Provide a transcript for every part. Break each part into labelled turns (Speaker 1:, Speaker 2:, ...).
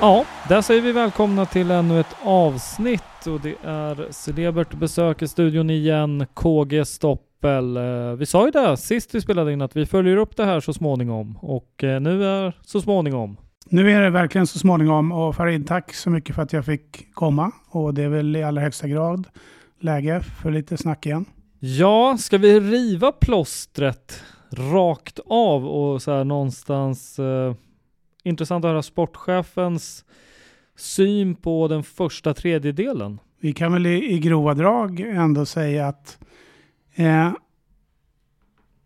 Speaker 1: Ja, där säger vi välkomna till ännu ett avsnitt och det är Celebert besöker studion igen, KG Stoppel. Eh, Vi sa ju det sist vi spelade in att vi följer upp det här så småningom och eh, nu är så småningom.
Speaker 2: Nu är det verkligen så småningom och Farid, tack så mycket för att jag fick komma. Och det är väl i allra högsta grad läge för lite snack igen.
Speaker 1: Ja, ska vi riva plåstret rakt av och så här någonstans eh, intressant att höra sportchefens syn på den första tredjedelen.
Speaker 2: Vi kan väl i, i grova drag ändå säga att eh,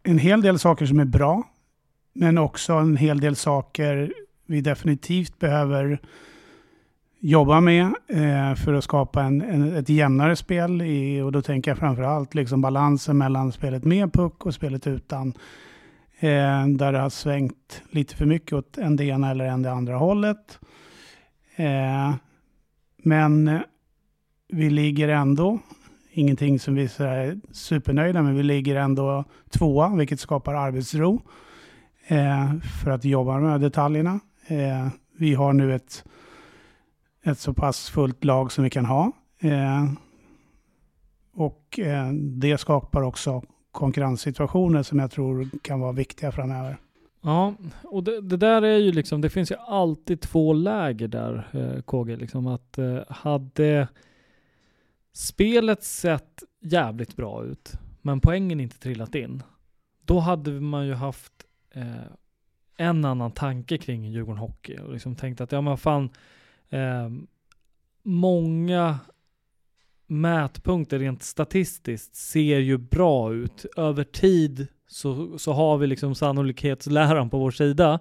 Speaker 2: en hel del saker som är bra, men också en hel del saker vi definitivt behöver jobba med eh, för att skapa en, en, ett jämnare spel. I, och då tänker jag framför allt liksom balansen mellan spelet med puck och spelet utan. Eh, där det har svängt lite för mycket åt en det ena eller en det andra hållet. Eh, men eh, vi ligger ändå, ingenting som vi är supernöjda med, vi ligger ändå tvåa, vilket skapar arbetsro eh, för att jobba med detaljerna. Eh, vi har nu ett, ett så pass fullt lag som vi kan ha. Eh, och eh, det skapar också konkurrenssituationer som jag tror kan vara viktiga framöver.
Speaker 1: Ja, och det, det där är ju liksom, det finns ju alltid två läger där, eh, KG, liksom att eh, hade spelet sett jävligt bra ut, men poängen inte trillat in, då hade man ju haft eh, en annan tanke kring Djurgården Hockey och liksom tänkt att ja men fan, eh, många mätpunkter rent statistiskt ser ju bra ut. Över tid så, så har vi liksom sannolikhetsläran på vår sida.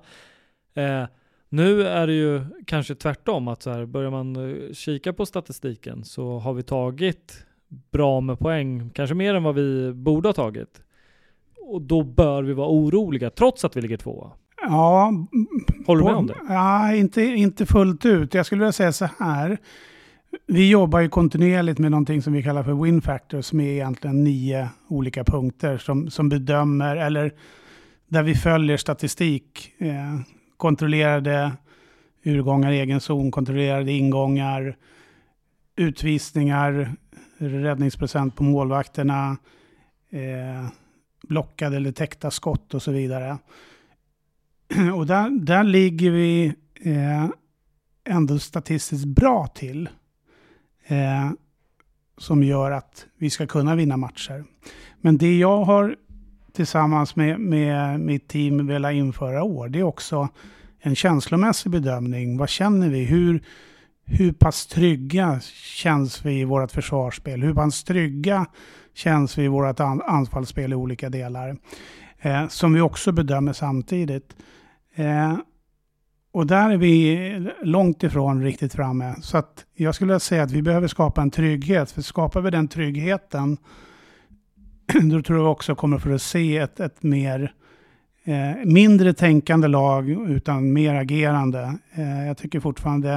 Speaker 1: Eh, nu är det ju kanske tvärtom att så här, börjar man eh, kika på statistiken så har vi tagit bra med poäng, kanske mer än vad vi borde ha tagit. Och då bör vi vara oroliga trots att vi ligger tvåa.
Speaker 2: Ja,
Speaker 1: Håller du med om det?
Speaker 2: Ja, inte, inte fullt ut. Jag skulle vilja säga så här. Vi jobbar ju kontinuerligt med någonting som vi kallar för win factor, som är egentligen nio olika punkter som, som bedömer, eller där vi följer statistik. Eh, kontrollerade urgångar i egen zon, kontrollerade ingångar, utvisningar, räddningsprocent på målvakterna, eh, blockade eller täckta skott och så vidare. Och där, där ligger vi eh, ändå statistiskt bra till. Eh, som gör att vi ska kunna vinna matcher. Men det jag har tillsammans med, med mitt team velat införa i år, det är också en känslomässig bedömning. Vad känner vi? Hur, hur pass trygga känns vi i vårt försvarsspel? Hur pass trygga känns vi i vårt anfallsspel i olika delar? Eh, som vi också bedömer samtidigt. Eh, och där är vi långt ifrån riktigt framme. Så att jag skulle säga att vi behöver skapa en trygghet. För skapar vi den tryggheten, då tror jag också kommer för att se ett, ett mer eh, mindre tänkande lag utan mer agerande. Eh, jag tycker fortfarande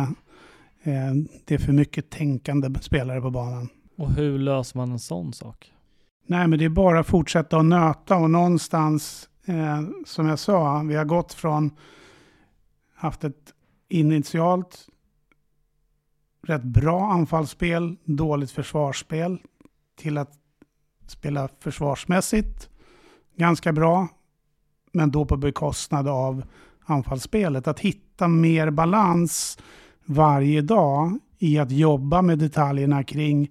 Speaker 2: eh, det är för mycket tänkande spelare på banan.
Speaker 1: Och hur löser man en sån sak?
Speaker 2: Nej, men det är bara att fortsätta att nöta och någonstans, eh, som jag sa, vi har gått från haft ett initialt rätt bra anfallsspel, dåligt försvarsspel, till att spela försvarsmässigt ganska bra, men då på bekostnad av anfallsspelet. Att hitta mer balans varje dag i att jobba med detaljerna kring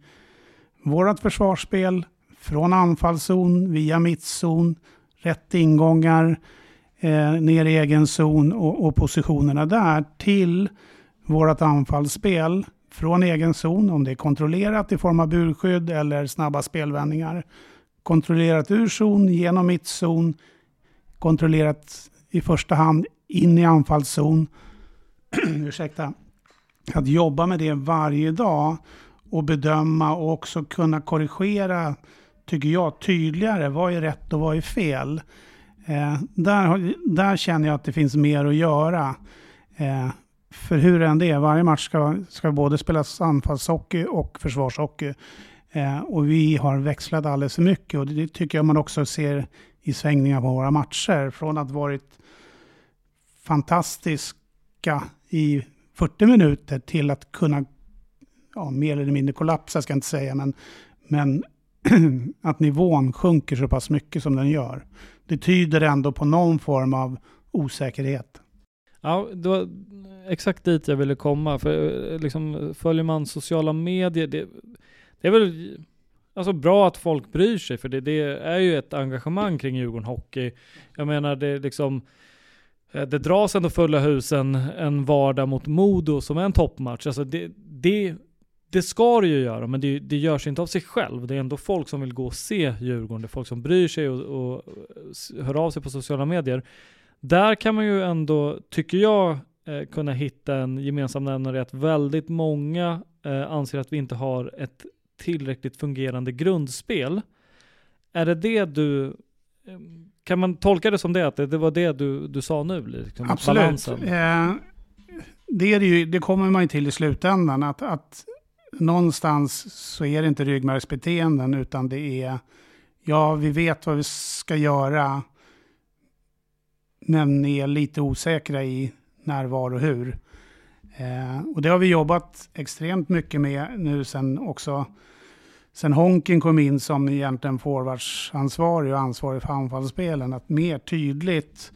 Speaker 2: vårt försvarsspel, från anfallszon via mittzon, rätt ingångar, eh, ner i egen zon och, och positionerna där till vårt anfallsspel från egen zon, om det är kontrollerat i form av burskydd eller snabba spelvändningar. Kontrollerat ur zon, genom mittzon, kontrollerat i första hand in i anfallszon. Ursäkta. Att jobba med det varje dag och bedöma och också kunna korrigera, tycker jag, tydligare. Vad är rätt och vad är fel? Eh, där, där känner jag att det finns mer att göra. Eh, för hur än det är, varje match ska, ska både spelas anfallshockey och försvarshockey. Eh, och vi har växlat alldeles för mycket och det tycker jag man också ser i svängningar på våra matcher. Från att varit fantastiska i 40 minuter till att kunna ja, mer eller mindre kollapsa, ska jag inte säga, men, men att nivån sjunker så pass mycket som den gör. Det tyder ändå på någon form av osäkerhet.
Speaker 1: Ja, det var exakt dit jag ville komma. För eh, liksom, följer man sociala medier, det, det är väl alltså bra att folk bryr sig, för det, det, är ju ett engagemang kring Djurgården Hockey. Jag menar, det liksom eh, det dras ändå fulla husen en vardag mot Modo som är en toppmatch. Alltså det, det det ska det ju göra, men det, det görs inte av sig själv. Det är ändå folk som vill gå och se Djurgården. Det är folk som bryr sig och, och hör av sig på sociala medier. Där kan man ju ändå, tycker jag, eh, kunna hitta en gemensam nämnare att väldigt många eh, anser att vi inte har ett tillräckligt fungerande grundspel. Är det det du, eh, kan man tolka det som det, att det, var det du, du sa nu? Liksom,
Speaker 2: Absolut. Eh, det, är det, ju, det kommer man ju till i slutändan, att, att någonstans så är det inte ryggmärgsbeteenden utan det är, ja vi vet vad vi ska göra, men är lite osäkra i när, var och hur. Eh, och det har vi jobbat extremt mycket med nu sen också, sen Honken kom in som egentligen forwardsansvarig och ansvarig för anfallsspelen, att mer tydligt,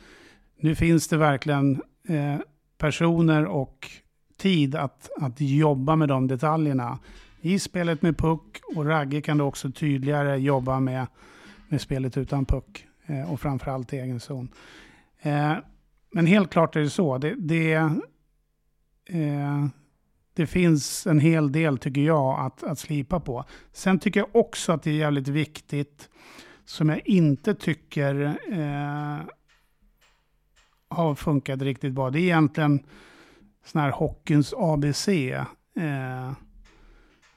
Speaker 2: nu finns det verkligen eh, personer och tid att, att jobba med de detaljerna. I spelet med puck och Ragge kan du också tydligare jobba med, med spelet utan puck eh, och framförallt i egen zon. Eh, men helt klart är det så. Det, det, eh, det finns en hel del, tycker jag, att, att slipa på. Sen tycker jag också att det är jävligt viktigt, som jag inte tycker eh, har funkat riktigt bra. Det är egentligen sån här hockeyns ABC. Eh,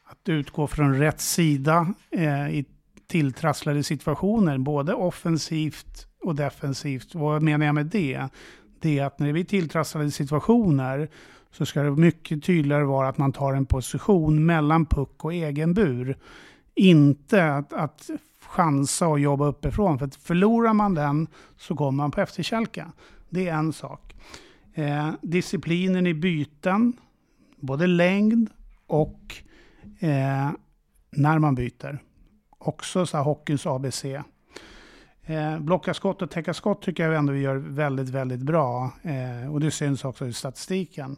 Speaker 2: att utgå från rätt sida eh, i tilltrasslade situationer, både offensivt och defensivt. Vad menar jag med det? Det är att när det blir tilltrasslade situationer så ska det mycket tydligare vara att man tar en position mellan puck och egen bur. Inte att, att chansa och jobba uppifrån. För att förlorar man den så kommer man på efterkälka. Det är en sak. Eh, disciplinen i byten, både längd och eh, när man byter. Också så här hockeyns ABC. Eh, blocka skott och täcka skott tycker jag ändå vi gör väldigt, väldigt bra. Eh, och det syns också i statistiken.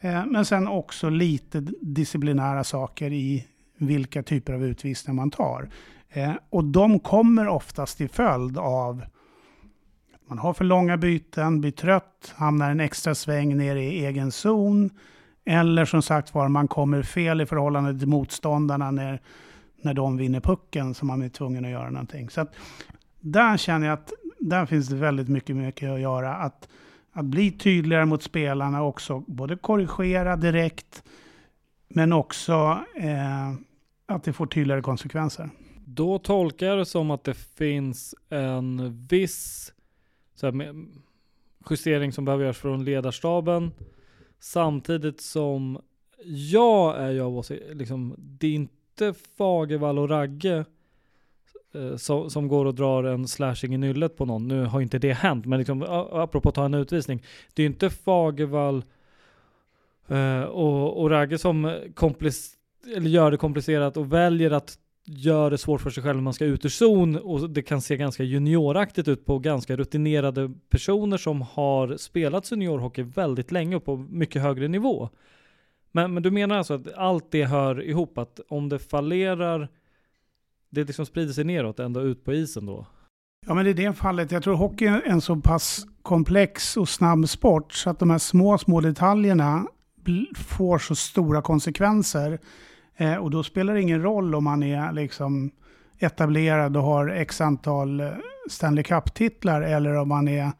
Speaker 2: Eh, men sen också lite disciplinära saker i vilka typer av utvisningar man tar. Eh, och de kommer oftast till följd av man har för långa byten, blir trött, hamnar en extra sväng ner i egen zon. Eller som sagt var, man kommer fel i förhållande till motståndarna när, när de vinner pucken så man är tvungen att göra någonting. Så att, där känner jag att där finns det väldigt mycket, mycket att göra. Att, att bli tydligare mot spelarna också, både korrigera direkt, men också eh, att det får tydligare konsekvenser.
Speaker 1: Då tolkar jag det som att det finns en viss så här, justering som behöver göras från ledarstaben. Samtidigt som jag är jag av liksom, det är inte Fagervall och Ragge eh, som, som går och drar en slashing i nyllet på någon. Nu har inte det hänt, men liksom, apropå att ta en utvisning. Det är inte Fagervall eh, och, och Ragge som komplic- eller gör det komplicerat och väljer att gör det svårt för sig själv när man ska ut ur zon och det kan se ganska junioraktigt ut på ganska rutinerade personer som har spelat seniorhockey väldigt länge och på mycket högre nivå. Men, men du menar alltså att allt det hör ihop, att om det fallerar, det liksom sprider sig neråt ända ut på isen då?
Speaker 2: Ja, men i det fallet, jag tror hockey är en så pass komplex och snabb sport så att de här små, små detaljerna får så stora konsekvenser Eh, och då spelar det ingen roll om man är liksom etablerad och har x antal eh, Stanley Cup-titlar eller om man är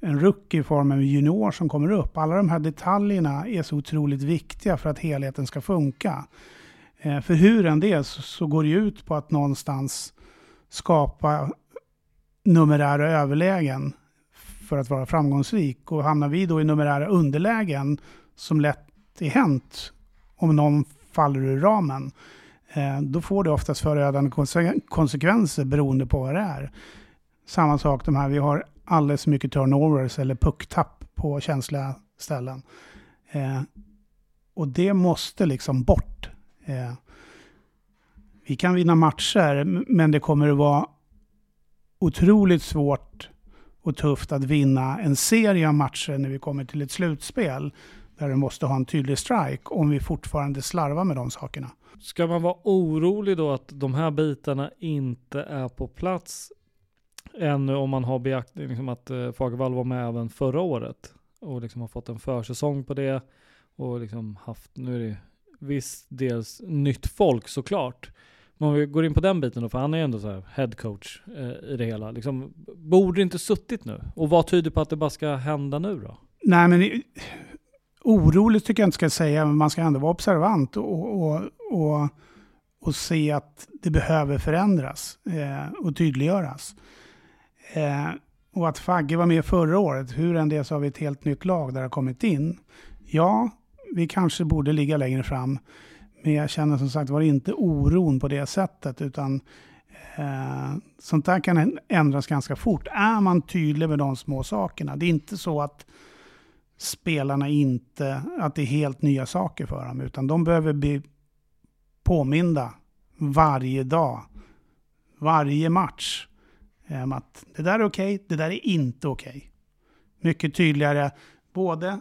Speaker 2: en rookie i form av junior som kommer upp. Alla de här detaljerna är så otroligt viktiga för att helheten ska funka. Eh, för hur än det är så, så går det ut på att någonstans skapa numerära överlägen för att vara framgångsrik. Och hamnar vi då i numerära underlägen som lätt är hänt om någon faller ur ramen, eh, då får det oftast förödande konsekvenser beroende på vad det är. Samma sak de här, vi har alldeles för mycket turnovers eller pucktapp på känsliga ställen. Eh, och det måste liksom bort. Eh, vi kan vinna matcher, men det kommer att vara otroligt svårt och tufft att vinna en serie av matcher när vi kommer till ett slutspel där du måste ha en tydlig strike om vi fortfarande slarvar med de sakerna.
Speaker 1: Ska man vara orolig då att de här bitarna inte är på plats ännu om man har beaktat liksom att eh, Fagervall var med även förra året och liksom har fått en försäsong på det och liksom haft, nu är det viss dels nytt folk såklart. Men om vi går in på den biten då, för han är ju ändå så här head coach eh, i det hela. Liksom, borde det inte suttit nu? Och vad tyder på att det bara ska hända nu då?
Speaker 2: Nej, men orolig tycker jag inte ska säga, men man ska ändå vara observant och, och, och, och se att det behöver förändras eh, och tydliggöras. Eh, och att Fagge var med förra året, hur än det är så har vi ett helt nytt lag där det har kommit in. Ja, vi kanske borde ligga längre fram, men jag känner som sagt var inte oron på det sättet, utan eh, sånt där kan ändras ganska fort. Är man tydlig med de små sakerna, det är inte så att spelarna inte, att det är helt nya saker för dem, utan de behöver bli påminda varje dag, varje match, om att det där är okej, okay, det där är inte okej. Okay. Mycket tydligare, både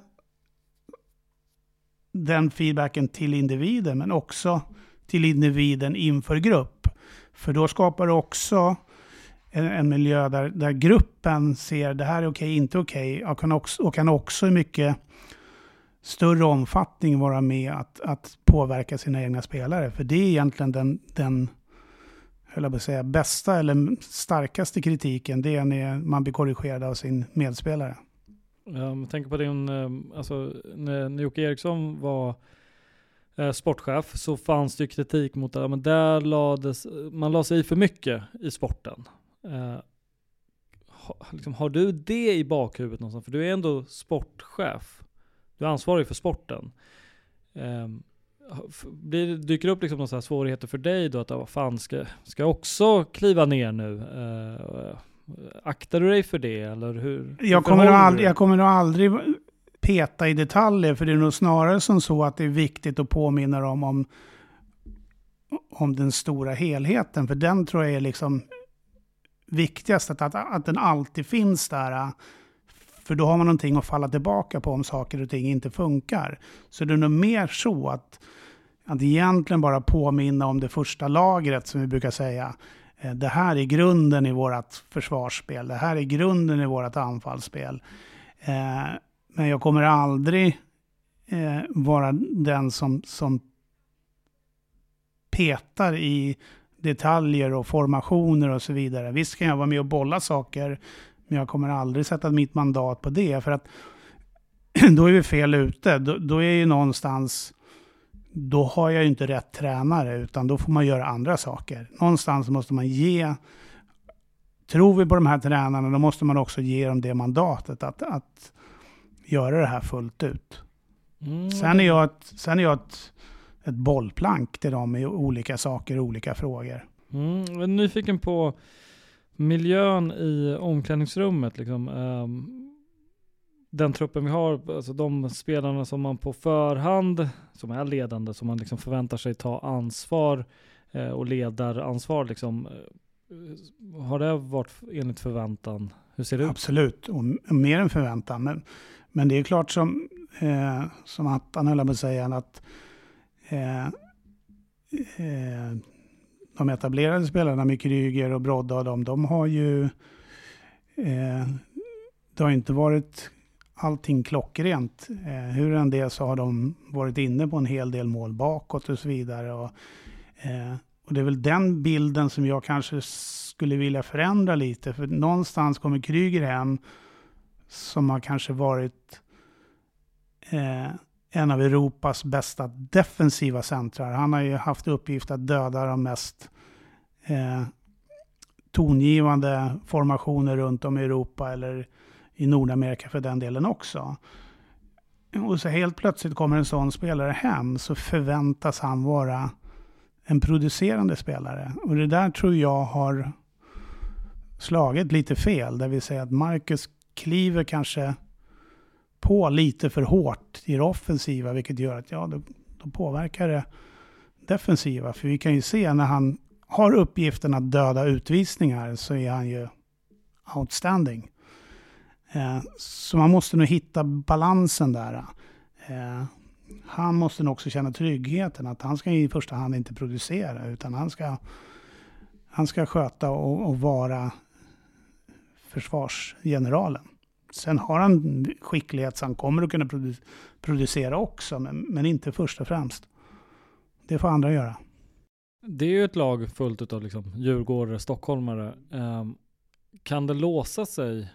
Speaker 2: den feedbacken till individen, men också till individen inför grupp. För då skapar det också en, en miljö där, där gruppen ser det här är okej, inte okej och, kan också, och kan också i mycket större omfattning vara med att, att påverka sina egna spelare. För det är egentligen den, den höll jag på att säga, bästa eller starkaste kritiken, det är när man blir korrigerad av sin medspelare.
Speaker 1: Jag tänker på din, eh, alltså när Jocke Eriksson var eh, sportchef så fanns det kritik mot att men där lades, man la sig i för mycket i sporten. Eh, ha, liksom, har du det i bakhuvudet någonstans? För du är ändå sportchef. Du är ansvarig för sporten. Eh, blir, dyker det upp liksom några svårigheter för dig då? Att vad fan, ska, ska jag också kliva ner nu? Eh, aktar du dig för det? Eller hur,
Speaker 2: jag, kommer nog aldrig, jag kommer nog aldrig peta i detaljer, för det är nog snarare som så att det är viktigt att påminna dem om, om den stora helheten. För den tror jag är liksom viktigast, att, att, att den alltid finns där. För då har man någonting att falla tillbaka på om saker och ting inte funkar. Så det är nog mer så att att egentligen bara påminna om det första lagret som vi brukar säga. Eh, det här är grunden i vårt försvarsspel. Det här är grunden i vårt anfallsspel. Eh, men jag kommer aldrig eh, vara den som, som petar i detaljer och formationer och så vidare. Visst kan jag vara med och bolla saker, men jag kommer aldrig sätta mitt mandat på det. För att då är vi fel ute. Då, då är ju någonstans, då har jag ju inte rätt tränare, utan då får man göra andra saker. Någonstans måste man ge, tror vi på de här tränarna, då måste man också ge dem det mandatet att, att göra det här fullt ut. Mm. Sen är jag, ett, sen är jag ett, ett bollplank till dem i olika saker, olika frågor.
Speaker 1: Mm, jag är nyfiken på miljön i omklädningsrummet. Liksom. Um, den truppen vi har, alltså de spelarna som man på förhand, som är ledande, som man liksom förväntar sig ta ansvar eh, och ledaransvar, liksom, eh, har det varit enligt förväntan? Hur ser det ut?
Speaker 2: Absolut, och mer än förväntan. Men, men det är klart som, eh, som Attan höll på att säga, att eh, eh, de etablerade spelarna med Kryger och Brodda och de, de har ju eh, det har inte varit allting klockrent. Eh, hur än det så har de varit inne på en hel del mål bakåt och så vidare. Och, eh, och det är väl den bilden som jag kanske skulle vilja förändra lite. För någonstans kommer Kryger hem som har kanske varit eh, en av Europas bästa defensiva centrar. Han har ju haft uppgift att döda de mest eh, tongivande formationer runt om i Europa eller i Nordamerika för den delen också. Och så helt plötsligt kommer en sån spelare hem så förväntas han vara en producerande spelare. Och det där tror jag har slagit lite fel. Det vill säga att Marcus kliver kanske på lite för hårt i det offensiva, vilket gör att ja, då, då påverkar det defensiva. För vi kan ju se när han har uppgiften att döda utvisningar så är han ju outstanding. Eh, så man måste nog hitta balansen där. Eh, han måste nog också känna tryggheten att han ska i första hand inte producera utan han ska, han ska sköta och, och vara försvarsgeneralen. Sen har han skicklighet så han kommer att kunna produ producera också, men, men, inte först och främst. Det får andra göra.
Speaker 1: Det är ju ett lag fullt av liksom djurgårdare, stockholmare. Um, kan det låsa sig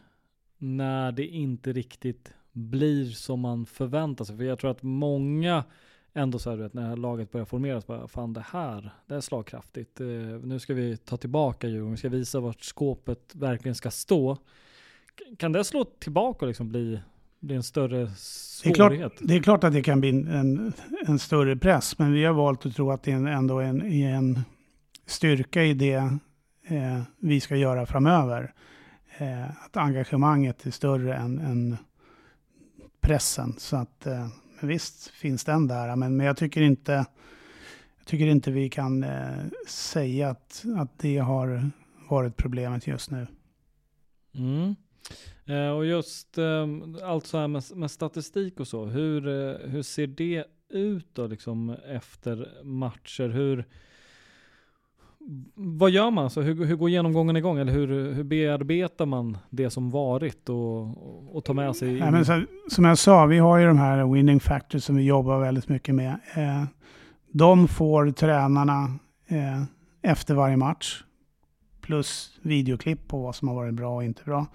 Speaker 1: när det inte riktigt blir som man förväntar sig. För jag tror att många ändå så här, vet, när laget börjar formeras, bara, fan det här, det är slagkraftigt. Uh, nu ska vi ta tillbaka Djurgården, vi ska visa vart skåpet verkligen ska stå. Kan det slå tillbaka och liksom bli, bli en större svårighet?
Speaker 2: Det är, klart, det är klart att det kan bli en, en större press, men vi har valt att tro att det är ändå en, en styrka i det eh, vi ska göra framöver eh, att engagemanget är större än, än pressen. Så att eh, visst finns den där, men, men jag tycker inte jag tycker inte vi kan eh, säga att, att det har varit problemet just nu.
Speaker 1: Mm. Eh, och just eh, allt så här med, med, statistik och så, hur, eh, hur ser det ut då liksom efter matcher? Hur, vad gör man? Så hur, hur går genomgången igång? Eller hur, hur bearbetar man det som varit och, och tar med sig?
Speaker 2: Ja, men så, som jag sa, vi har ju de här winning factors som vi jobbar väldigt mycket med. Eh, de får tränarna eh, efter varje match. Plus videoklipp på vad som har varit bra och inte bra.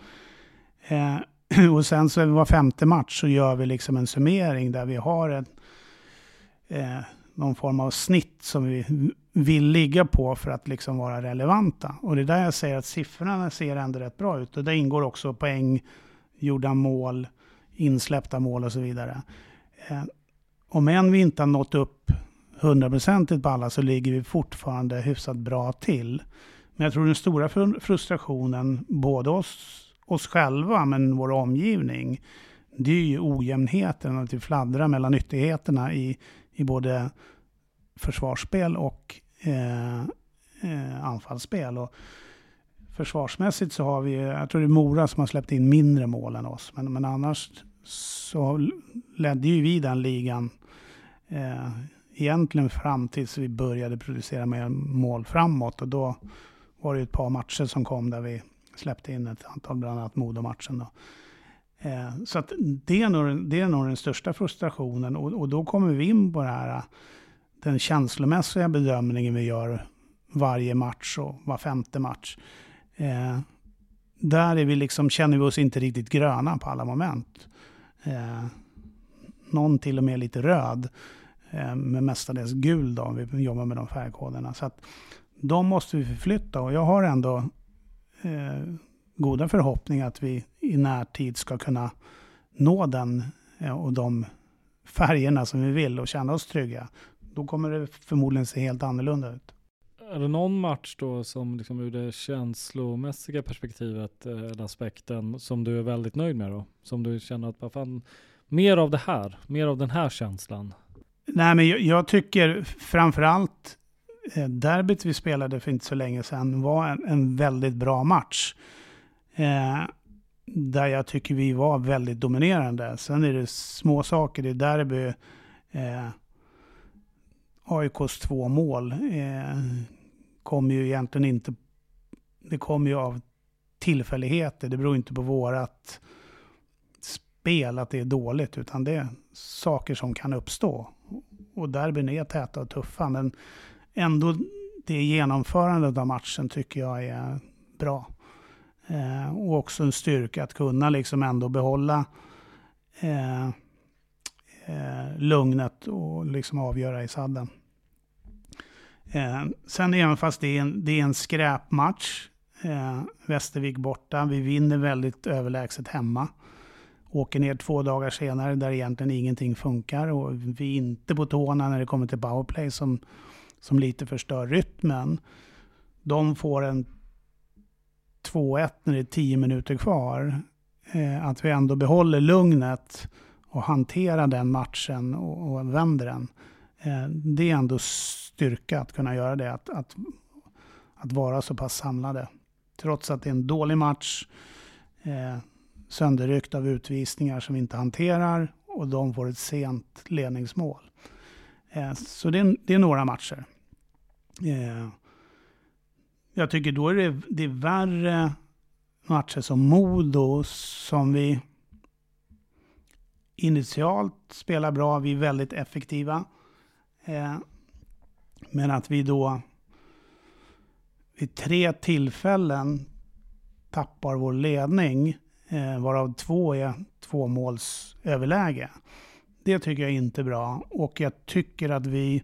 Speaker 2: Eh, och sen så var femte match så gör vi liksom en summering där vi har en, eh, någon form av snitt som vi vill ligga på för att liksom vara relevanta. Och det är där jag säger att siffrorna ser ändå rätt bra ut. Och där ingår också poäng, gjorda mål, insläppta mål och så vidare. Eh, om än vi inte har nått upp hundraprocentigt på alla så ligger vi fortfarande hyfsat bra till. Men jag tror den stora frustrationen, både oss, oss själva men vår omgivning, det är ju ojämnheten, att vi fladdrar mellan nyttigheterna i, i både försvarsspel och eh, eh, anfallsspel. Och försvarsmässigt så har vi, jag tror det är Mora som har släppt in mindre mål än oss. Men, men annars så ledde ju vi den ligan eh, egentligen fram tills vi började producera mer mål framåt. Och då var det ett par matcher som kom där vi släppte in ett antal, bland annat Modo-matchen. Då. Eh, så att det, är nog, det är nog den största frustrationen och, och, då kommer vi in på det här, eh, den känslomässiga bedömningen vi gör varje match och var femte match. Eh, där är vi liksom, känner vi oss inte riktigt gröna på alla moment. Eh, någon till och med lite röd, eh, men mestadels gul då, om vi jobbar med de färgkoderna. Så att de måste vi förflytta och jag har ändå goda förhoppningar att vi i närtid ska kunna nå den eh, och de färgerna som vi vill och känna oss trygga. Då kommer det förmodligen se helt annorlunda ut.
Speaker 1: Är det någon match då som liksom ur det känslomässiga perspektivet eh, eller aspekten som du är väldigt nöjd med då? Som du känner att, vad fan, mer av det här, mer av den här känslan?
Speaker 2: Nej, men jag, jag tycker framförallt eh, Eh, derbyt vi spelade för inte så länge sedan var en, en väldigt bra match. Eh, där jag tycker vi var väldigt dominerande. Sen är det små saker i derby. Eh, AIKs två mål eh, kommer ju egentligen inte... Det kommer ju av tillfälligheter. Det beror inte på vårat spel att det är dåligt, utan det är saker som kan uppstå. Och derbyn är täta och tuffa, men ändå det genomförandet av matchen tycker jag är bra. Eh, och också en styrka att kunna liksom ändå behålla eh, eh, lugnet och liksom avgöra i sadden. Eh, sen även fast det är en, det är en skräpmatch, eh, Västervik borta, vi vinner väldigt överlägset hemma. Åker ner två dagar senare där egentligen ingenting funkar och vi är inte på tårna när det kommer till powerplay som, som lite förstör rytmen. De får en 2-1 när det är 10 minuter kvar. Eh, att vi ändå behåller lugnet och hanterar den matchen och, och vänder den. Eh, det är ändå styrka att kunna göra det. Att, att, att vara så pass samlade. Trots att det är en dålig match. Eh, sönderryckt av utvisningar som vi inte hanterar. Och de får ett sent ledningsmål. Eh, så det är, det är några matcher. Eh, jag tycker då är det, det är värre matcher som Modo som vi initialt spelar bra, vi är väldigt effektiva. Eh, men att vi då vid tre tillfällen tappar vår ledning, eh, varav två är tvåmålsöverläge. Det tycker jag inte är bra och jag tycker att vi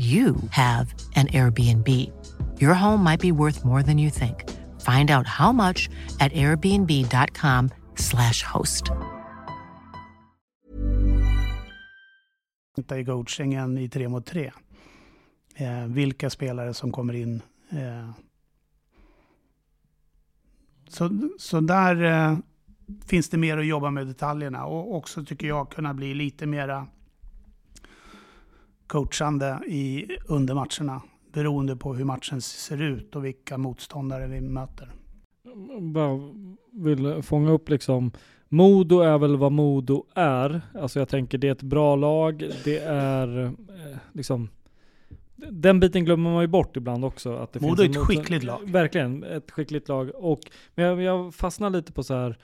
Speaker 3: you have an Airbnb. Your home might be worth more than you think. Find out how much at airbnb.com slash host.
Speaker 2: i coachingen i tre mot tre. Eh, vilka spelare som kommer in. Eh. Så, så där eh, finns det mer att jobba med detaljerna och också tycker jag kunna bli lite mera coachande i, under matcherna. Beroende på hur matchen ser ut och vilka motståndare vi möter.
Speaker 1: Bara vill fånga upp liksom Modo är väl vad Modo är. Alltså jag tänker det är ett bra lag. Det är eh, liksom den biten glömmer man ju bort ibland också. Att det
Speaker 2: Modo är ett
Speaker 1: en-
Speaker 2: skickligt lag.
Speaker 1: Verkligen, ett skickligt lag. Och, men jag, jag fastnar lite på så här.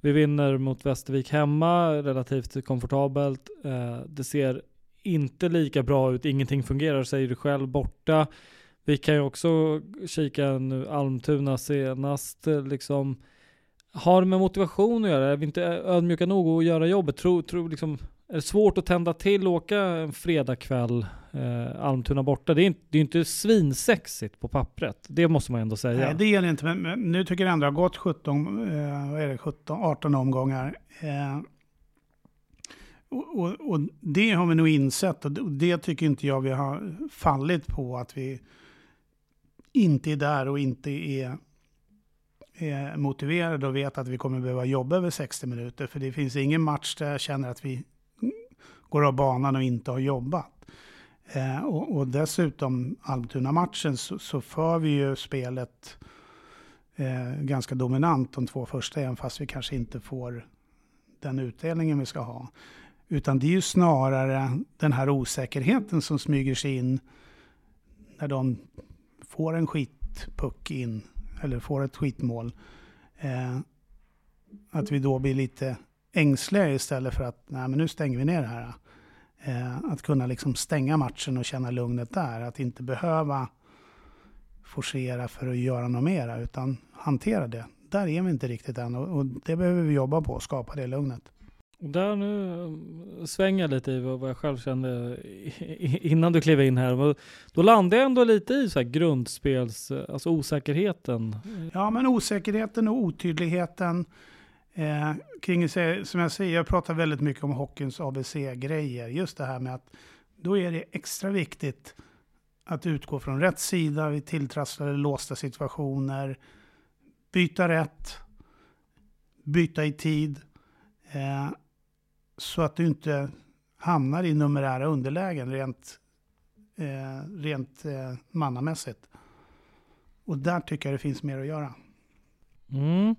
Speaker 1: Vi vinner mot Västervik hemma, relativt komfortabelt. Eh, det ser inte lika bra ut, ingenting fungerar säger du själv borta. Vi kan ju också kika nu Almtuna senast, eh, liksom. Har det med motivation att göra? Är vi inte ödmjuka nog att göra jobbet? Tror, tror liksom, är det svårt att tända till och åka en fredagkväll, eh, Almtuna borta? Det är, inte, det är inte svinsexigt på pappret. Det måste man ändå säga.
Speaker 2: Nej, det är det inte. Men, men nu tycker jag ändå att det har gått 17, eh, vad är det, 17, 18 omgångar. Eh, och, och, och det har vi nog insett och det, och det tycker inte jag vi har fallit på att vi inte är där och inte är, är motiverade och vet att vi kommer behöva jobba över 60 minuter. För det finns ingen match där jag känner att vi går av banan och inte har jobbat. Eh, och, och dessutom Almtuna-matchen så, så för vi ju spelet eh, ganska dominant de två första, även fast vi kanske inte får den utdelningen vi ska ha. Utan det är ju snarare den här osäkerheten som smyger sig in när de får en skitpuck in, eller får ett skitmål. Eh, att vi då blir lite ängsliga istället för att nej, men nu stänger vi ner det här. Eh, att kunna liksom stänga matchen och känna lugnet där. Att inte behöva forcera för att göra något mera, utan hantera det. Där är vi inte riktigt än och, och det behöver vi jobba på, skapa det lugnet.
Speaker 1: Och där nu eh, svänger jag lite i vad jag själv kände innan du klev in här. Då landade jag ändå lite i så här grundspels, eh, alltså osäkerheten.
Speaker 2: Ja, men osäkerheten och otydligheten eh, kring, som jag säger, jag pratar väldigt mycket om hockeyns ABC-grejer. Just det här med att då är det extra viktigt att utgå från rätt sida vid tilltrasslade låsta situationer, byta rätt, byta i tid, eh, så att du inte hamnar i numerära underlägen rent, eh, rent eh, mannamässigt. Och där tycker jag det finns mer att göra.
Speaker 1: Mm.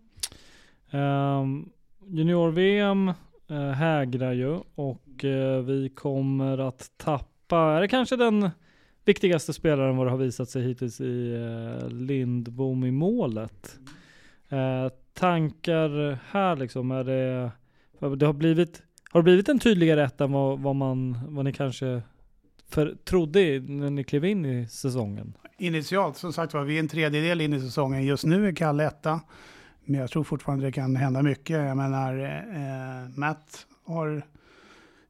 Speaker 1: Ehm, Junior-VM uh, hägrar ju och eh, vi kommer att tappa, är det kanske den viktigaste spelaren vad det har visat sig hittills i uh, Lindbom i målet? Eh, tankar här liksom, är det, det har blivit, har det blivit en tydligare etta än vad, vad, man, vad ni kanske för, trodde när ni klev in i säsongen?
Speaker 2: Initialt, som sagt var, vi är en tredjedel in i säsongen. Just nu är Kalle etta. Men jag tror fortfarande det kan hända mycket. Jag menar, eh, Matt har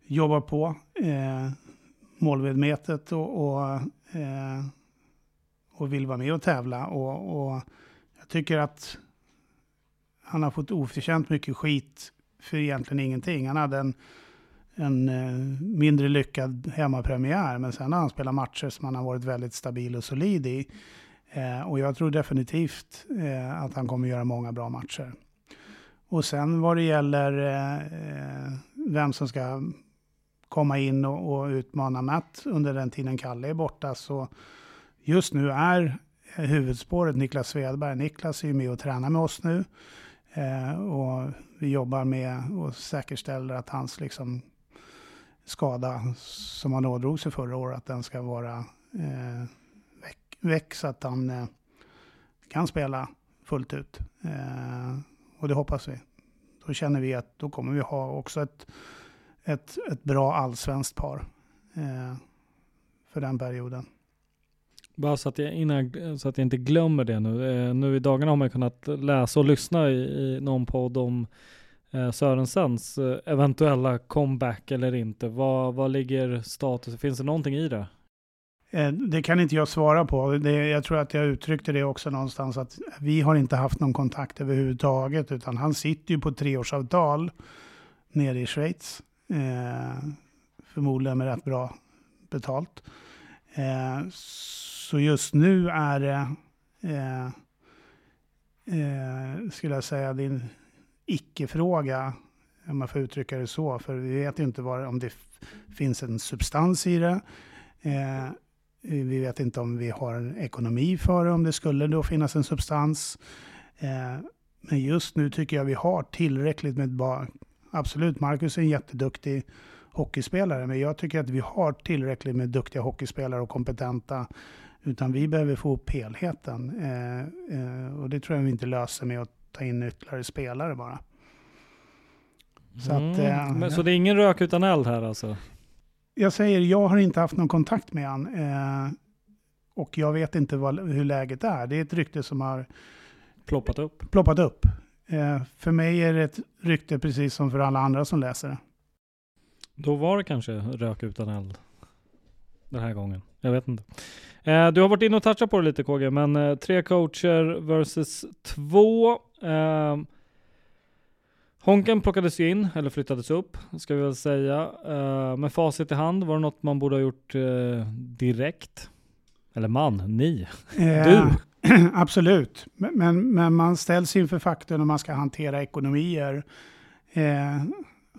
Speaker 2: jobbat på eh, målvedmetet och, och, eh, och vill vara med och tävla. Och, och jag tycker att han har fått oförtjänt mycket skit för egentligen ingenting. Han hade en, en eh, mindre lyckad hemmapremiär, men sen har han spelat matcher som han har varit väldigt stabil och solid i. Eh, och jag tror definitivt eh, att han kommer göra många bra matcher. Och sen vad det gäller eh, vem som ska komma in och, och utmana Matt under den tiden Kalle är borta, så just nu är eh, huvudspåret Niklas Svedberg. Niklas är ju med och tränar med oss nu. Eh, och vi jobbar med och säkerställer att hans liksom, skada som han ådrog sig förra året, att den ska vara eh, väck, väck så att han eh, kan spela fullt ut. Eh, och det hoppas vi. Då känner vi att då kommer vi ha också ett, ett, ett bra allsvenskt par eh, för den perioden.
Speaker 1: Bara så att, jag, innan, så att jag inte glömmer det nu. Eh, nu i dagarna har man kunnat läsa och lyssna i, i någon podd om eh, Sörensens eh, eventuella comeback eller inte. Vad, vad ligger status? Finns det någonting i det?
Speaker 2: Eh, Det kan inte jag svara på. Det, jag tror att jag uttryckte det också någonstans att vi har inte haft någon kontakt överhuvudtaget utan han sitter ju på treårsavtal nere i Schweiz. Eh, förmodligen med rätt bra betalt. Eh, så just nu är det, eh, eh, skulle jag säga, din icke-fråga, om man får uttrycka det så. För vi vet ju inte var, om det finns en substans i det. Eh, vi vet inte om vi har en ekonomi för det, om det skulle då finnas en substans. Eh, men just nu tycker jag vi har tillräckligt med bara, absolut Marcus är en jätteduktig hockeyspelare, men jag tycker att vi har tillräckligt med duktiga hockeyspelare och kompetenta. Utan vi behöver få upp helheten. Eh, eh, och det tror jag vi inte löser med att ta in ytterligare spelare bara.
Speaker 1: Så, mm. att, eh, Men, så det är ingen rök utan eld här alltså?
Speaker 2: Jag säger, jag har inte haft någon kontakt med han. Eh, och jag vet inte vad, hur läget är. Det är ett rykte som har
Speaker 1: ploppat upp.
Speaker 2: Ploppat upp. Eh, för mig är det ett rykte precis som för alla andra som läser det.
Speaker 1: Då var det kanske rök utan eld den här gången. Jag vet inte. Eh, du har varit inne och touchat på det lite KG, men eh, tre coacher versus två. Eh, Honken plockades in, eller flyttades upp, ska vi väl säga. Med facit i hand, var det något man borde ha gjort direkt? Eller man, ni,
Speaker 2: du? Absolut, men, men man ställs inför faktum när man ska hantera ekonomier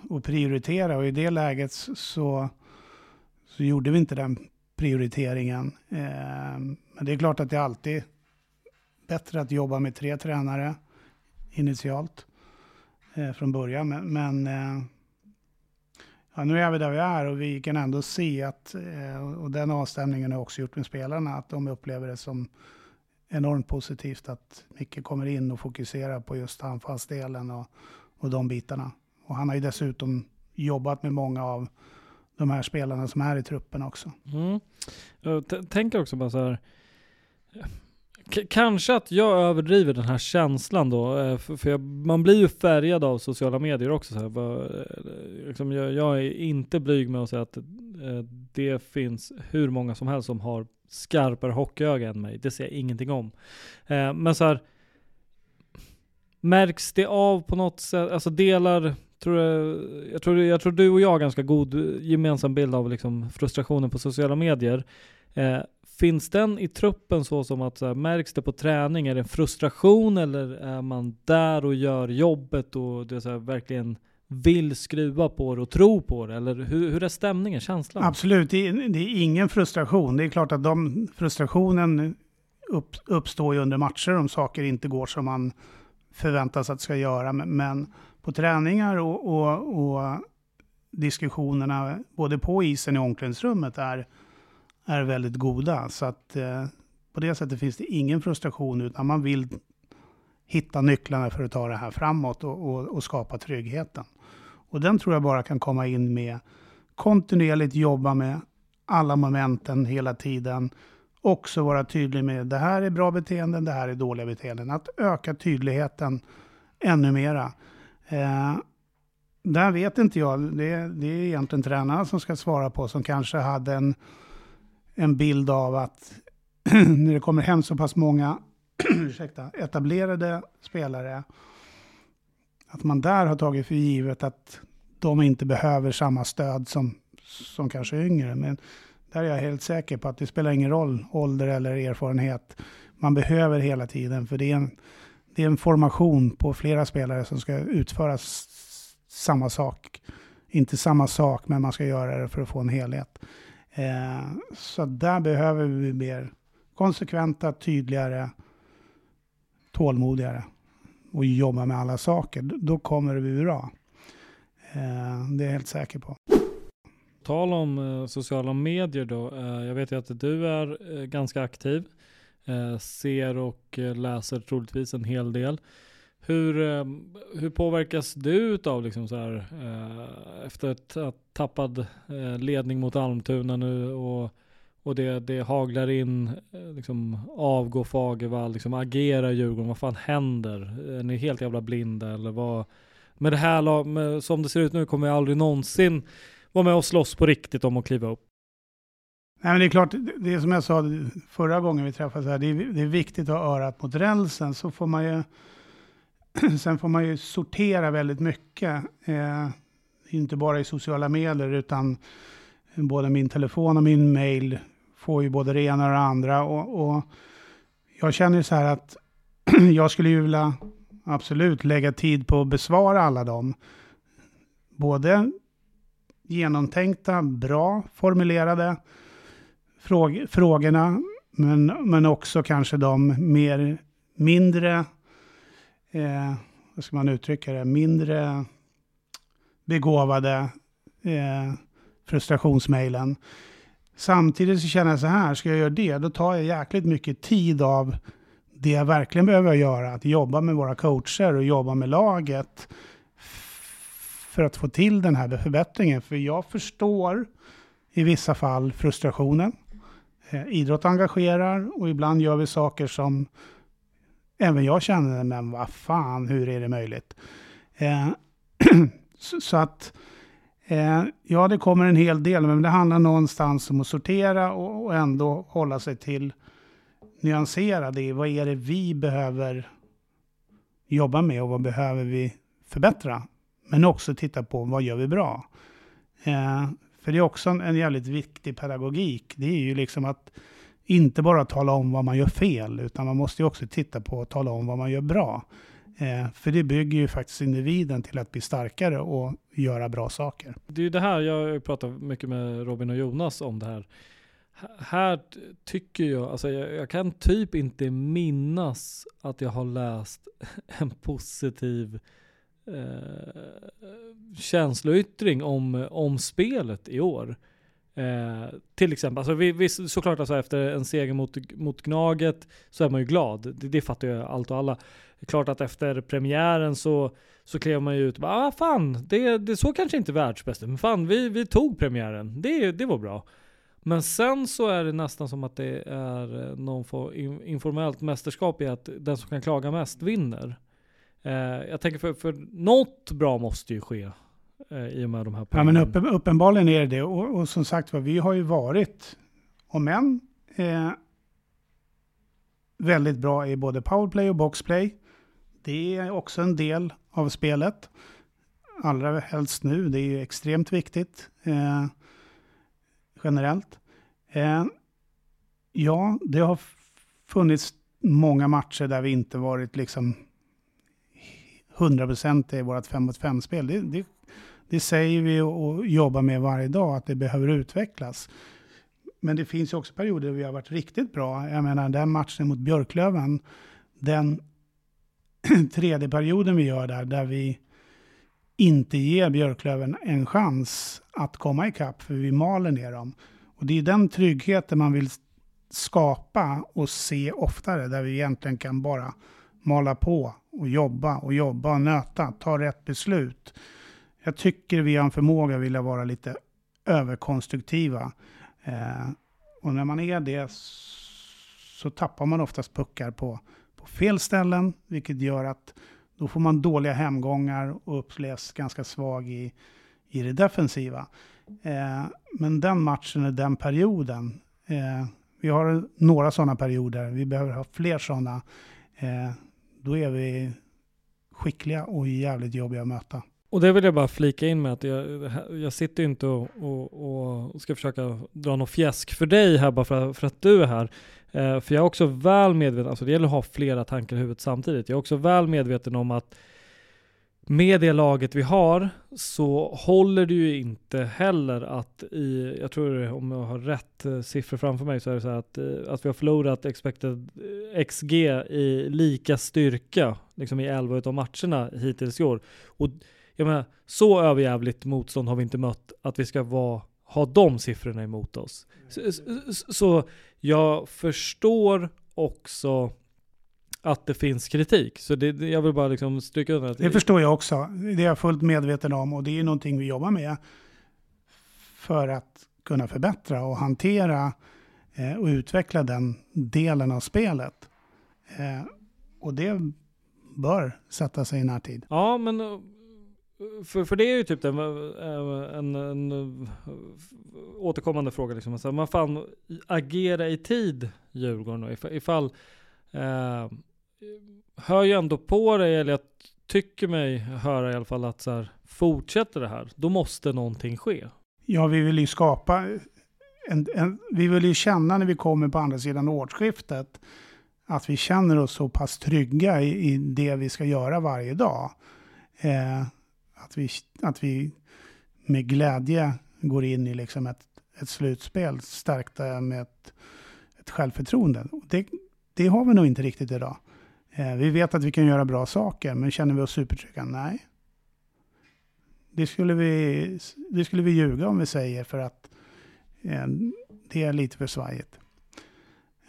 Speaker 2: och prioritera. Och i det läget så, så gjorde vi inte den prioriteringen. Eh, men det är klart att det är alltid bättre att jobba med tre tränare initialt eh, från början. Men, men eh, ja, nu är vi där vi är och vi kan ändå se att, och den avstämningen har också gjort med spelarna, att de upplever det som enormt positivt att Micke kommer in och fokuserar på just anfallsdelen och, och de bitarna. Och han har ju dessutom jobbat med många av de här spelarna som är i truppen också.
Speaker 1: Mm. Jag tänker också bara så här, kanske att jag överdriver den här känslan då, eh, för, för jag, man blir ju färgad av sociala medier också. Så här, bara, eh, liksom jag, jag, är inte blyg med att säga att eh, det finns hur många som helst som har skarpare hockeyöga än mig. Det ser jag ingenting om. Men så här, märks det av på något sätt? Alltså delar, tror jag, jag, tror, jag tror du och jag har ganska god gemensam bild av liksom frustrationen på sociala medier. Eh, Finns den i truppen så som att så här, märks det på träning? Är det en frustration eller är man där och gör jobbet och det så här, verkligen vill skruva på det och tro på det? Eller hur, hur är stämningen, känslan?
Speaker 2: Absolut, det är, det är, ingen frustration. Det är klart att de, frustrationen upp, uppstår ju under matcher om saker inte går som man förväntas att ska göra. Men på träningar och, och, och diskussionerna både på isen och i omklädningsrummet är är väldigt goda. Så att eh, på det sättet finns det ingen frustration utan man vill hitta nycklarna för att ta det här framåt och, och, och skapa tryggheten. Och den tror jag bara kan komma in med kontinuerligt jobba med alla momenten hela tiden. Också vara tydlig med det här är bra beteenden, det här är dåliga beteenden. Att öka tydligheten ännu mera. Eh, där vet inte jag, det, det är egentligen tränarna som ska svara på, som kanske hade en en bild av att när det kommer hem så pass många ursäkta, etablerade spelare, att man där har tagit för givet att de inte behöver samma stöd som, som kanske yngre. Men där är jag helt säker på att det spelar ingen roll, ålder eller erfarenhet. Man behöver hela tiden, för det är en, det är en formation på flera spelare som ska utföra samma sak. Inte samma sak, men man ska göra det för att få en helhet. Eh, så där behöver vi mer konsekventa, tydligare, tålmodigare och jobba med alla saker. Då kommer det bli bra. Eh, det är jag helt säker på.
Speaker 1: Tal om eh, sociala medier då. Eh, jag vet ju att du är eh, ganska aktiv. Eh, ser och eh, läser troligtvis en hel del. Hur, ehm, hur påverkas du av liksom så här, eh, efter ett tappad ledning mot Almtuna nu och, och det, det haglar in, liksom avgå Fagervall, liksom agera Djurgården, vad fan händer? Är ni helt jävla blinda eller vad? Med det här med, som det ser ut nu kommer jag aldrig någonsin vara med och slåss på riktigt om att kliva upp.
Speaker 2: Nej, men det är klart, det är som jag sa förra gången vi träffades här, det är, det är viktigt att ha örat mot rälsen så får man ju Sen får man ju sortera väldigt mycket. Eh, inte bara i sociala medier utan både min telefon och min mail får ju både det ena och det andra. Och, och jag känner ju så här att jag skulle ju vilja absolut lägga tid på att besvara alla dem. Både genomtänkta, bra formulerade fråg frågorna, men, men också kanske de mer mindre eh, vad ska man uttrycka det, mindre begåvade eh, frustrationsmejlen. Samtidigt så känner jag så här, ska jag göra det, då tar jag jäkligt mycket tid av det jag verkligen behöver göra, att jobba med våra coacher och jobba med laget för att få till den här förbättringen. För jag förstår i vissa fall frustrationen. Eh, idrott engagerar och ibland gör vi saker som även jag känner, men vad fan, hur är det möjligt? Eh, så, så, att, eh, ja, det kommer en hel del, men det handlar någonstans om att sortera och, och ändå hålla sig till nyanserade i vad är det vi behöver jobba med och vad behöver vi förbättra? Men också titta på vad gör vi bra? Eh, för det är också en, en jävligt viktig pedagogik. Det är ju liksom att inte bara tala om vad man gör fel, utan man måste ju också titta på och tala om vad man gör bra. Eh, för det bygger ju faktiskt individen till att bli starkare och göra bra saker.
Speaker 1: Det är ju det här, jag pratar mycket med Robin och Jonas om det här. Här tycker jag, alltså jag, jag kan typ inte minnas att jag har läst en positiv eh, känsloyttring om, om spelet i år. Eh, till exempel, alltså vi, vi, såklart alltså efter en seger mot, mot Gnaget så är man ju glad. Det, det fattar ju allt och alla. Klart att efter premiären så, så klev man ju ut och bara, ah fan, det, det så kanske inte världsbästa, men fan vi, vi tog premiären. Det, det var bra. Men sen så är det nästan som att det är eh, någon form informellt mästerskap i att den som kan klaga mest vinner. Eh, jag tänker för, för något bra måste ju ske eh, i och med de här
Speaker 2: poängen. Ja men uppen, uppenbarligen är det det. Och, och, som sagt var, vi har ju varit, om än, eh, väldigt bra i både powerplay och boxplay. Det är också en del av spelet. Allra helst nu, det är ju extremt viktigt eh, generellt. Eh, ja, det har funnits många matcher där vi inte varit liksom 100% i vårt 5 mot 5-spel. Det, det, det, säger vi och jobbar med varje dag, att det behöver utvecklas. Men det finns ju också perioder där vi har varit riktigt bra. Jag menar, den matchen mot Björklöven, den tredje perioden vi gör där, där vi inte ger Björklöven en chans att komma ikapp, för vi maler ner dem. Och det är den tryggheten man vill skapa och se oftare, där vi egentligen kan bara mala på och jobba och jobba och nöta, ta rätt beslut. Jag tycker vi har en förmåga att vilja vara lite överkonstruktiva. Eh, och när man är det så tappar man oftast puckar på, på fel ställen, vilket gör att då får man dåliga hemgångar och upplevs ganska svag i, i det defensiva. Eh, men den matchen är den perioden. Eh, vi har några sådana perioder. Vi behöver ha fler sådana. Eh, då är vi skickliga och jävligt jobbiga att möta.
Speaker 1: Och det vill jag bara flika in med att jag, jag sitter ju inte och, och, och, ska försöka dra något fjäsk för dig här bara för, för att du är här. Eh, för jag är också väl medveten, alltså det gäller att ha flera tankar i huvudet samtidigt. Jag är också väl medveten om att med det laget vi har så håller det ju inte heller att i, jag tror om jag har rätt eh, siffror framför mig så är det så att, eh, att vi har förlorat expected eh, XG i lika styrka liksom i 11 av matcherna hittills i år. Och jag menar, så överjävligt motstånd har vi inte mött att vi ska vara, ha de siffrorna emot oss. Så, så jag förstår också att det finns kritik. Så det, jag vill bara liksom stryka under att...
Speaker 2: Det förstår jag också. Det är jag fullt medveten om och det är någonting vi jobbar med för att kunna förbättra och hantera eh, och utveckla den delen av spelet. Eh, och det bör sätta sig i närtid.
Speaker 1: Ja, men eh, för, för det är ju typ det, en, en, en återkommande fråga. Liksom. Alltså, man fan agera i tid, Djurgården, ifall eh, hör ju ändå på dig, eller jag tycker mig höra i alla fall att så här, fortsätter det här, då måste någonting ske.
Speaker 2: Ja, vi vill ju skapa, en, en, vi vill ju känna när vi kommer på andra sidan årsskiftet, att vi känner oss så pass trygga i, i det vi ska göra varje dag. Eh, att, vi, att vi med glädje går in i liksom ett, ett slutspel stärkta med ett, ett självförtroende. Det, det har vi nog inte riktigt idag. Eh, vi vet att vi kan göra bra saker, men känner vi oss supertrygga? Nej. Det skulle vi, det skulle vi ljuga om vi säger för att eh, det är lite för svajigt.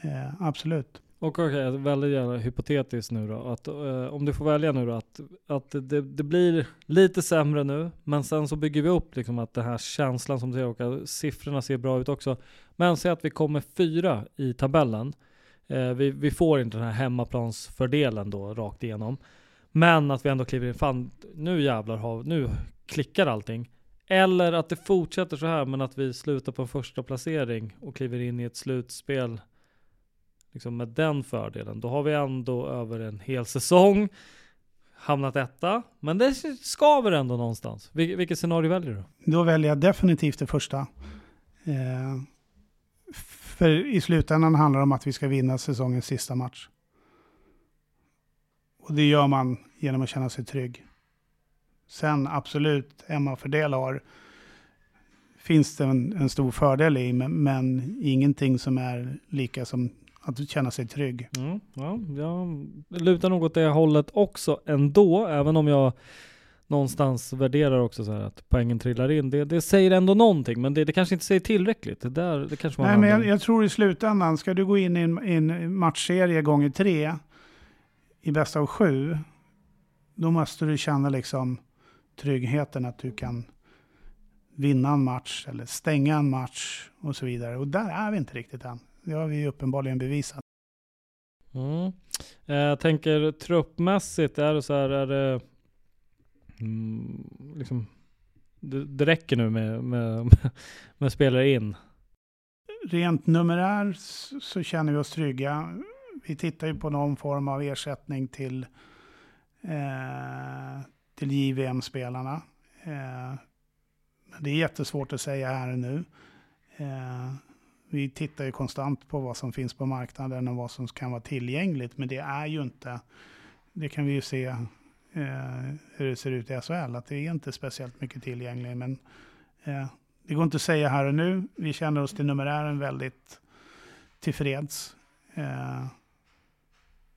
Speaker 2: Eh, absolut.
Speaker 1: Och okej, okay, väldigt gärna hypotetiskt nu då. Att, eh, om du får välja nu då, att, att det, det, blir lite sämre nu, men sen så bygger vi upp liksom att den här känslan som du säger, och att siffrorna ser bra ut också. Men säg att vi kommer fyra i tabellen. Eh, vi, vi får inte den här hemmaplansfördelen då rakt igenom. Men att vi ändå kliver in, fan nu jävlar har, nu klickar allting. Eller att det fortsätter så här, men att vi slutar på en första placering och kliver in i ett slutspel liksom med den fördelen. Då har vi ändå över en hel säsong hamnat etta. Men det skaver ändå någonstans. Vil vilket scenario väljer du?
Speaker 2: Då väljer jag definitivt det första. Eh, för i slutändan handlar det om att vi ska vinna säsongens sista match. Och det gör man genom att känna sig trygg. Sen absolut, hemmafördel har finns det en, en, stor fördel i, men, men, ingenting som är lika som att känna sig trygg.
Speaker 1: Mm, ja, jag lutar nog åt det hållet också ändå, även om jag någonstans värderar också så att poängen trillar in. Det, det säger ändå någonting, men det, det, kanske inte säger tillräckligt. Det där, det kanske
Speaker 2: Nej, men jag, jag, tror i slutändan, ska du gå in i en, i en matchserie gånger tre i bästa av sju, då måste du känna liksom tryggheten att du kan vinna en match eller stänga en match och så vidare. Och där är vi inte riktigt än. Det har vi uppenbarligen bevisat.
Speaker 1: Mm. Jag tänker truppmässigt, är det så här, är det Mm, liksom, det, det, räcker nu med, med, med spelare in?
Speaker 2: Rent numerär så känner vi oss trygga. Vi tittar ju på någon form av ersättning till, eh, till JVM-spelarna. Eh, det är jättesvårt att säga här och nu. Eh, vi tittar ju konstant på vad som finns på marknaden och vad som kan vara tillgängligt. Men det är ju inte, det kan vi ju se Eh, hur det ser ut i SHL, att det är inte speciellt mycket tillgängligt. Men eh, det går inte att säga här och nu. Vi känner oss till numerären väldigt tillfreds. Eh,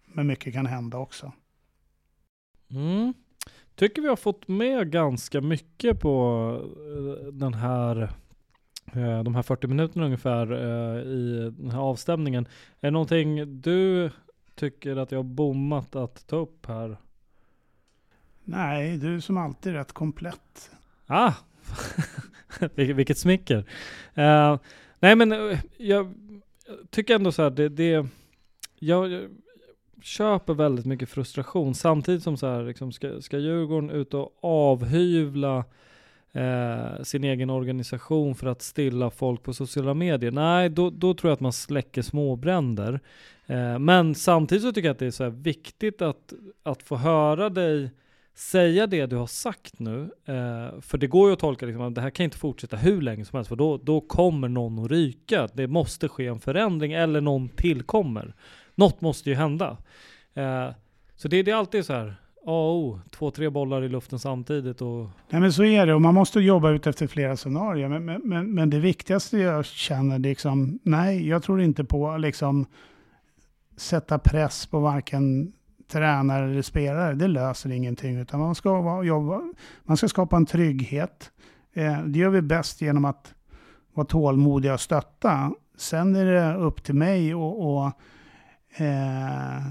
Speaker 2: men mycket kan hända också.
Speaker 1: Mm. Tycker vi har fått med ganska mycket på eh, den här eh, de här 40 minuterna ungefär i den här avstämningen. Är det någonting du tycker att jag har bommat att ta upp här?
Speaker 2: Nej, du är som alltid rätt komplett.
Speaker 1: Ah! Vilket smicker. Uh, nej men eh, jag tycker ändå så här, det, det jag, jag, köper väldigt mycket frustration samtidigt som så här, liksom, ska, ska Djurgården ut och avhyvla eh, sin egen organisation för att stilla folk på sociala medier. Nej, då, då tror jag att man släcker småbränder. Eh, men samtidigt så tycker jag att det är så viktigt att, att få höra dig säga det du har sagt nu. Eh, för det går ju att tolka liksom att det här kan inte fortsätta hur länge som helst, för då, då kommer någon att ryka. Det måste ske en förändring eller någon tillkommer. Något måste ju hända. Eh, så det, det är alltid så här, A och O, två, tre bollar i luften samtidigt. Och...
Speaker 2: Nej, men så är det och man måste jobba ut efter flera scenarier. Men, men, men, men det viktigaste jag känner, liksom, nej, jag tror inte på liksom sätta press på varken tränare eller spelare. Det löser ingenting, utan man ska, jobba, man ska skapa en trygghet. Eh, det gör vi bäst genom att vara tålmodiga och stötta. Sen är det upp till mig och, och eh,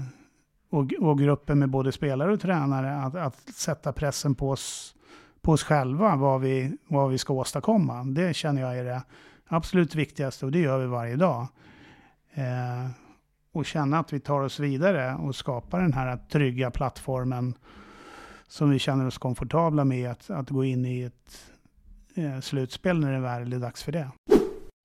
Speaker 2: och, och gruppen med både spelare och tränare att, att sätta pressen på oss, på oss själva, vad vi, vad vi ska åstadkomma. Det känner jag är det absolut viktigaste och det gör vi varje dag. Eh, och känna att vi tar oss vidare och skapar den här trygga plattformen som vi känner oss komfortabla med att, att gå in i ett eh, slutspel när det väl är dags för det.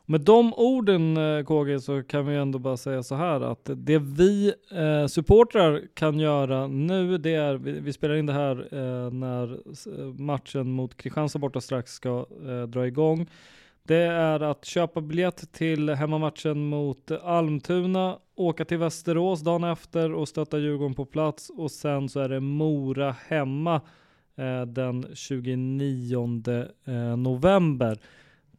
Speaker 1: Med de orden eh, KG så kan vi ändå bara säga så här att det vi eh, supportrar kan göra nu det är, vi, vi spelar in det här eh, när eh, matchen mot Kristianstad borta strax ska eh, dra igång. Det är att köpa biljett till hemmamatchen mot Almtuna, åka till Västerås dagen efter och stötta Djurgården på plats och sen så är det Mora hemma eh, den 29 eh, november.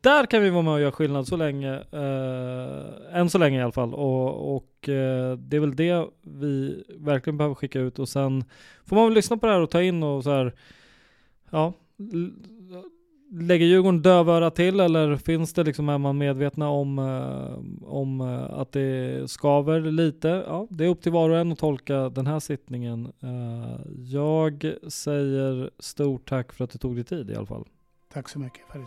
Speaker 1: där kan vi vara med och göra skillnad så länge, eh, än så länge i alla fall. Och, och eh, det är väl det vi verkligen behöver skicka ut och sen får man väl lyssna på det här och ta in och så här, ja, lägger Djurgården dövöra till eller finns det liksom, är man medvetna om, eh, om eh, att det skaver lite? Ja, det är upp till var och en att tolka den här sittningen. Eh, jag säger stort tack för att du tog dig tid i alla fall.
Speaker 2: Tack så mycket Farid.